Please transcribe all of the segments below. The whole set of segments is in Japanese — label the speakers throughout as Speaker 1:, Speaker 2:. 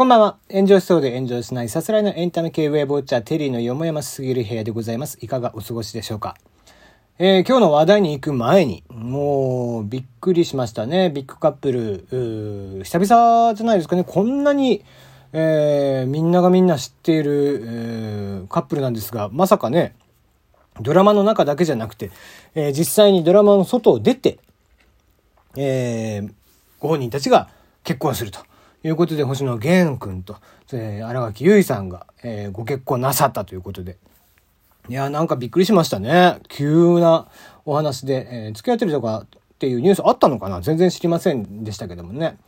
Speaker 1: こんばんは。炎上しそうで炎上しないさすらいのエンタメ系ウェブウォッチャーテリーのよもやますぎる部屋でございます。いかがお過ごしでしょうか？えー、今日の話題に行く前に、もう、びっくりしましたね。ビッグカップル、久々じゃないですかね。こんなに、えー、みんながみんな知っている、えー、カップルなんですが、まさかね、ドラマの中だけじゃなくて、えー、実際にドラマの外を出て、えー、ご本人たちが結婚するということで、星野源君と、えー、荒垣結衣さんが、えー、ご結婚なさったということで、いや、なんかびっくりしましたね。急なお話で、えー、付き合ってるとかっていうニュースあったのかな？全然知りませんでしたけどもね。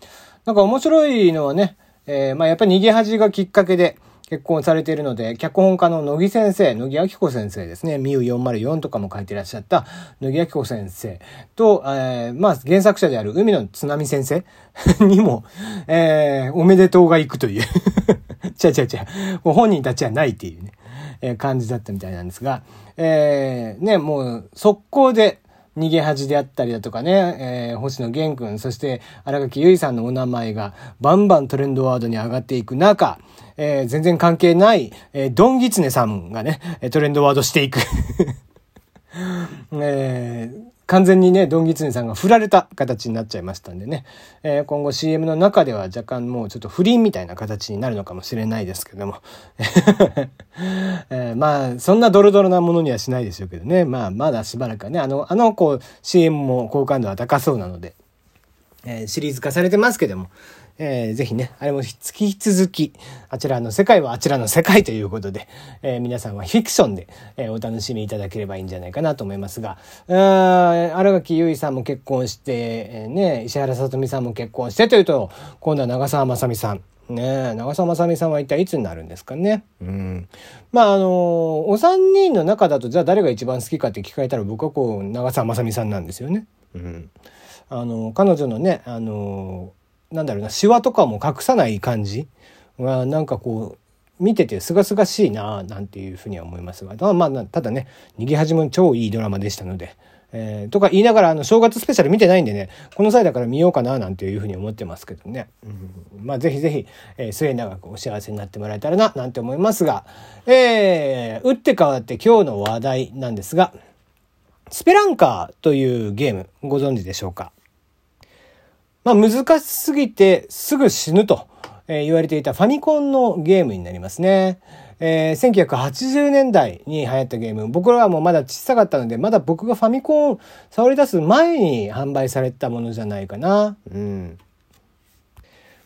Speaker 1: なんか面白いのはね、えー、まあやっぱり逃げ恥がきっかけで結婚されているので、脚本家の乃木先生、乃木明子先生ですね、ミュ404とかも書いてらっしゃった乃木明子先生。と、えー、まあ原作者である海の津波先生 にも、えー、おめでとうが行くという。ちゃちゃちゃ、もう本人たちはないっていうね。え感じだったみたいなんですが、えー、ね、もう速攻で逃げ恥であったりだとかね、えー、星野源君、そして荒垣結衣さんのお名前がバンバントレンドワードに上がっていく中、えー、全然関係ない、えー、ドンギツネさんがね、トレンドワードしていく。えー、完全にね、ドンギツネさんが振られた形になっちゃいましたんでね、えー、今後 CM の中では若干もうちょっと不倫みたいな形になるのかもしれないですけども、えー、まあ、そんなドロドロなものにはしないでしょうけどね、まあ、まだしばらくはね、あの、あの、こう、CM も好感度は高そうなので、えー、シリーズ化されてますけども、えー、ぜひね、あれも引き続き、あちらの世界はあちらの世界ということで、えー、皆さんはフィクションで、えー、お楽しみいただければいいんじゃないかなと思いますが、荒垣結衣さんも結婚して、えー、ね、石原さとみさんも結婚してというと、今度は長澤まさみさん。ね長澤まさみさんは一体いつになるんですかね。うん。まあ、あのー、お三人の中だと、じゃあ誰が一番好きかって聞かれたら僕はこう、長澤まさみさんなんですよね。うん。あの、彼女のね、あのーなんだろうな、シワとかも隠さない感じ？が、なんかこう、見てて清々しいななんていうふうには思いますが、まあ、まあただね、逃げ恥も超いいドラマでしたので、えー、とか言いながら、あの、正月スペシャル見てないんでね、この際だから見ようかな、なんていうふうに思ってますけどね。うん、まあ、ぜひぜひ、えー、末永くお幸せになってもらえたらな、なんて思いますが、えー、打って変わって今日の話題なんですが、スペランカーというゲーム、ご存知でしょうか？まあ難しすぎてすぐ死ぬと言われていたファミコンのゲームになりますね。えー、1980年代に流行ったゲーム。僕らはもうまだ小さかったので、まだ僕がファミコン触り出す前に販売されたものじゃないかな。うん。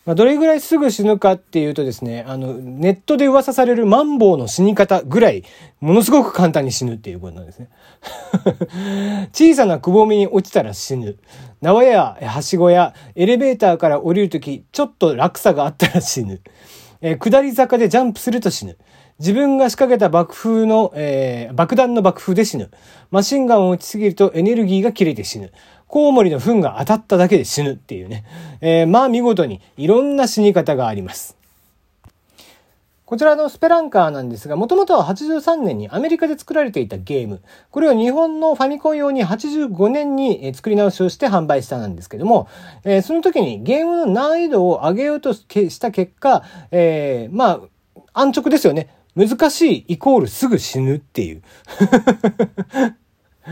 Speaker 1: まあ、どれぐらいすぐ死ぬかっていうとですね、あの、ネットで噂されるマンボウの死に方ぐらい、ものすごく簡単に死ぬっていうことなんですね。小さなくぼみに落ちたら死ぬ。縄やはしごやエレベーターから降りるとき、ちょっと落差があったら死ぬ。えー、下り坂でジャンプすると死ぬ。自分が仕掛けた爆風の、えー、爆弾の爆風で死ぬ。マシンガンを撃ちすぎるとエネルギーが切れて死ぬ。コウモリの糞が当たっただけで死ぬっていうね。えー、まあ見事にいろんな死に方があります。こちらのスペランカーなんですが、もともとは83年にアメリカで作られていたゲーム。これを日本のファミコン用に85年に作り直しをして販売したなんですけども、えー、その時にゲームの難易度を上げようとした結果、えー、まあ、安直ですよね。難しいイコールすぐ死ぬっていう。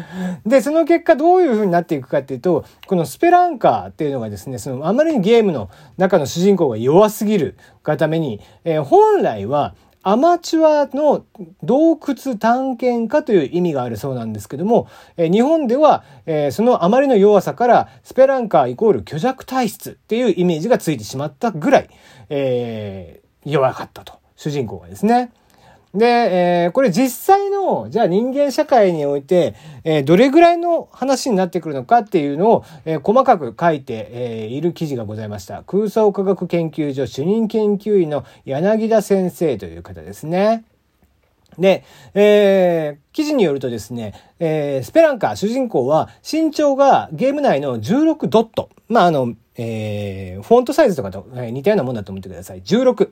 Speaker 1: で、その結果どういう風になっていくかっていうと、このスペランカーっていうのがですね、そのあまりにゲームの中の主人公が弱すぎるがために、えー、本来はアマチュアの洞窟探検家という意味があるそうなんですけども、え、日本では、え、そのあまりの弱さからスペランカーイコール虚弱体質っていうイメージがついてしまったぐらい、え弱かったと。主人公がですね。で、えー、これ実際の、じゃあ人間社会において、えー、どれぐらいの話になってくるのかっていうのを、えー、細かく書いて、えいる記事がございました。空想科学研究所主任研究員の柳田先生という方ですね。で、えー、記事によるとですね、えー、スペランカ主人公は身長がゲーム内の16ドット。まあ、あの、えー、フォントサイズとかと似たようなもんだと思ってください。16、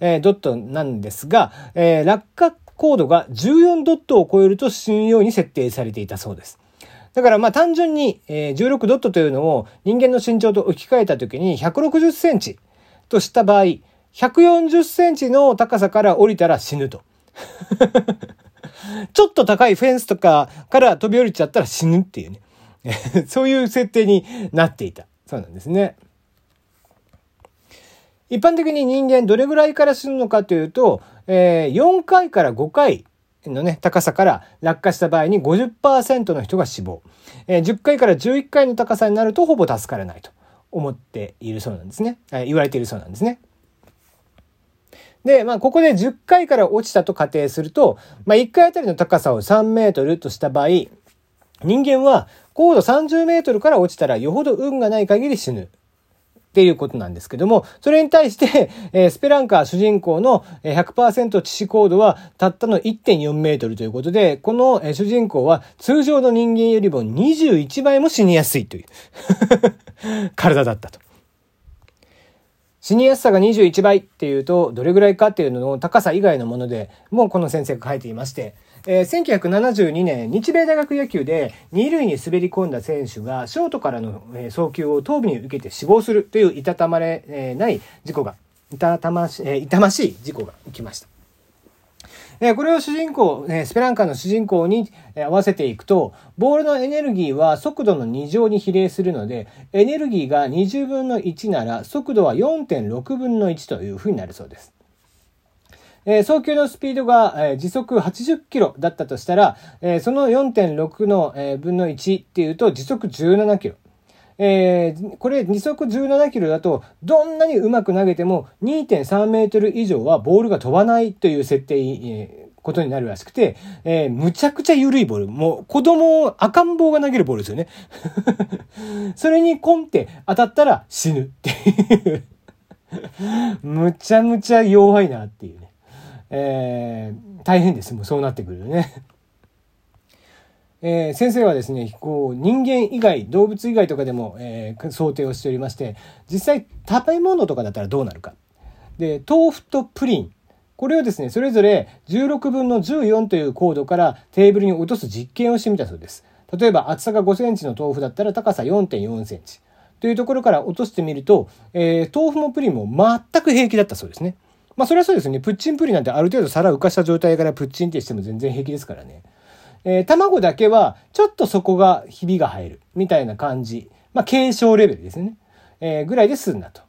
Speaker 1: えー、ドットなんですが、えー、落下コードが14ドットを超えると死ぬように設定されていたそうです。だからまあ単純に、16ドットというのを人間の身長と置き換えたときに160センチとした場合、140センチの高さから降りたら死ぬと。ちょっと高いフェンスとかから飛び降りちゃったら死ぬっていうね。そういう設定になっていた。そうなんですね。一般的に人間どれぐらいから死ぬのかというと、えー、4回から5回のね、高さから落下した場合に50%の人が死亡。えー、10回から11回の高さになるとほぼ助からないと思っているそうなんですね。えー、言われているそうなんですね。で、まあ、ここで10回から落ちたと仮定すると、まあ、1回あたりの高さを3メートルとした場合、人間は高度30メートルから落ちたらよほど運がない限り死ぬ。っていうことなんですけども、それに対して、えー、スペランカー主人公の100%致死高度はたったの1.4メートルということで、この、えー、主人公は通常の人間よりも21倍も死にやすいという 体だったと。死にやすさが21倍っていうと、どれぐらいかっていうのの高さ以外のもので、もうこの先生が書いていまして、えー、1972年、日米大学野球で2塁に滑り込んだ選手が、ショートからの、え送球を頭部に受けて死亡するといういたたまれ、えない事故が、いたたまし、えー、痛ましい事故が起きました。えこれを主人公、えスペランカーの主人公にえ合わせていくと、ボールのエネルギーは速度の2乗に比例するので、エネルギーが20分の1なら、速度は4.6分の1というふうになるそうです。えー、送球のスピードが、えー、時速80キロだったとしたら、えー、その4.6の、えー、分の1っていうと時速17キロ。えー、これ時速17キロだとどんなにうまく投げても2.3メートル以上はボールが飛ばないという設定、えー、ことになるらしくて、えー、むちゃくちゃ緩いボール。もう子供、赤ん坊が投げるボールですよね。それにコンって当たったら死ぬっていうむちゃむちゃ弱いなっていうね。えー、大変です。もうそうなってくるよね。えー、先生はですね、こう、人間以外、動物以外とかでも、えー、想定をしておりまして、実際食べ物とかだったらどうなるか。で、豆腐とプリン。これをですね、それぞれ16分の14というコードからテーブルに落とす実験をしてみたそうです。例えば厚さが5センチの豆腐だったら高さ4.4センチ。というところから落としてみると、えー、豆腐もプリンも全く平気だったそうですね。まあそれはそうですね。プッチンプリンなんてある程度皿浮かした状態からプッチンってしても全然平気ですからね。えー、卵だけはちょっとそこがひびが入るみたいな感じ。まあ軽症レベルですね。えー、ぐらいで済んだと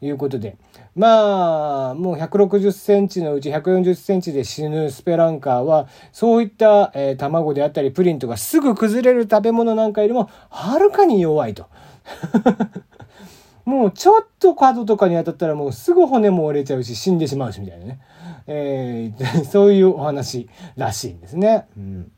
Speaker 1: いうことで。まあ、もう160センチのうち140センチで死ぬスペランカーは、そういった、えー、卵であったりプリンとかすぐ崩れる食べ物なんかよりもはるかに弱いと。もうちょっと角とかに当たったらもうすぐ骨も折れちゃうし死んでしまうしみたいなね。えー、そういうお話らしいんですね。うん。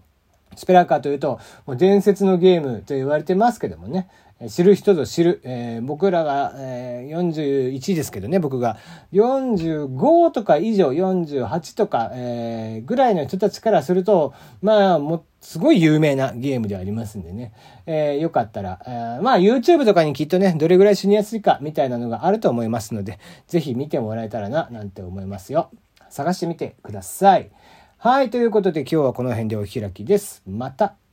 Speaker 1: スペラカーというと、もう伝説のゲームと言われてますけどもね。知る人ぞ知る、えー、僕らが、えー、41ですけどね、僕が45とか以上、48とか、えー、ぐらいの人たちからすると、まあ、も、すごい有名なゲームでありますんでね、えー、よかったら、えー、まあ YouTube とかにきっとね、どれぐらい死にやすいかみたいなのがあると思いますので、ぜひ見てもらえたらな、なんて思いますよ。探してみてください。はい、ということで今日はこの辺でお開きです。また。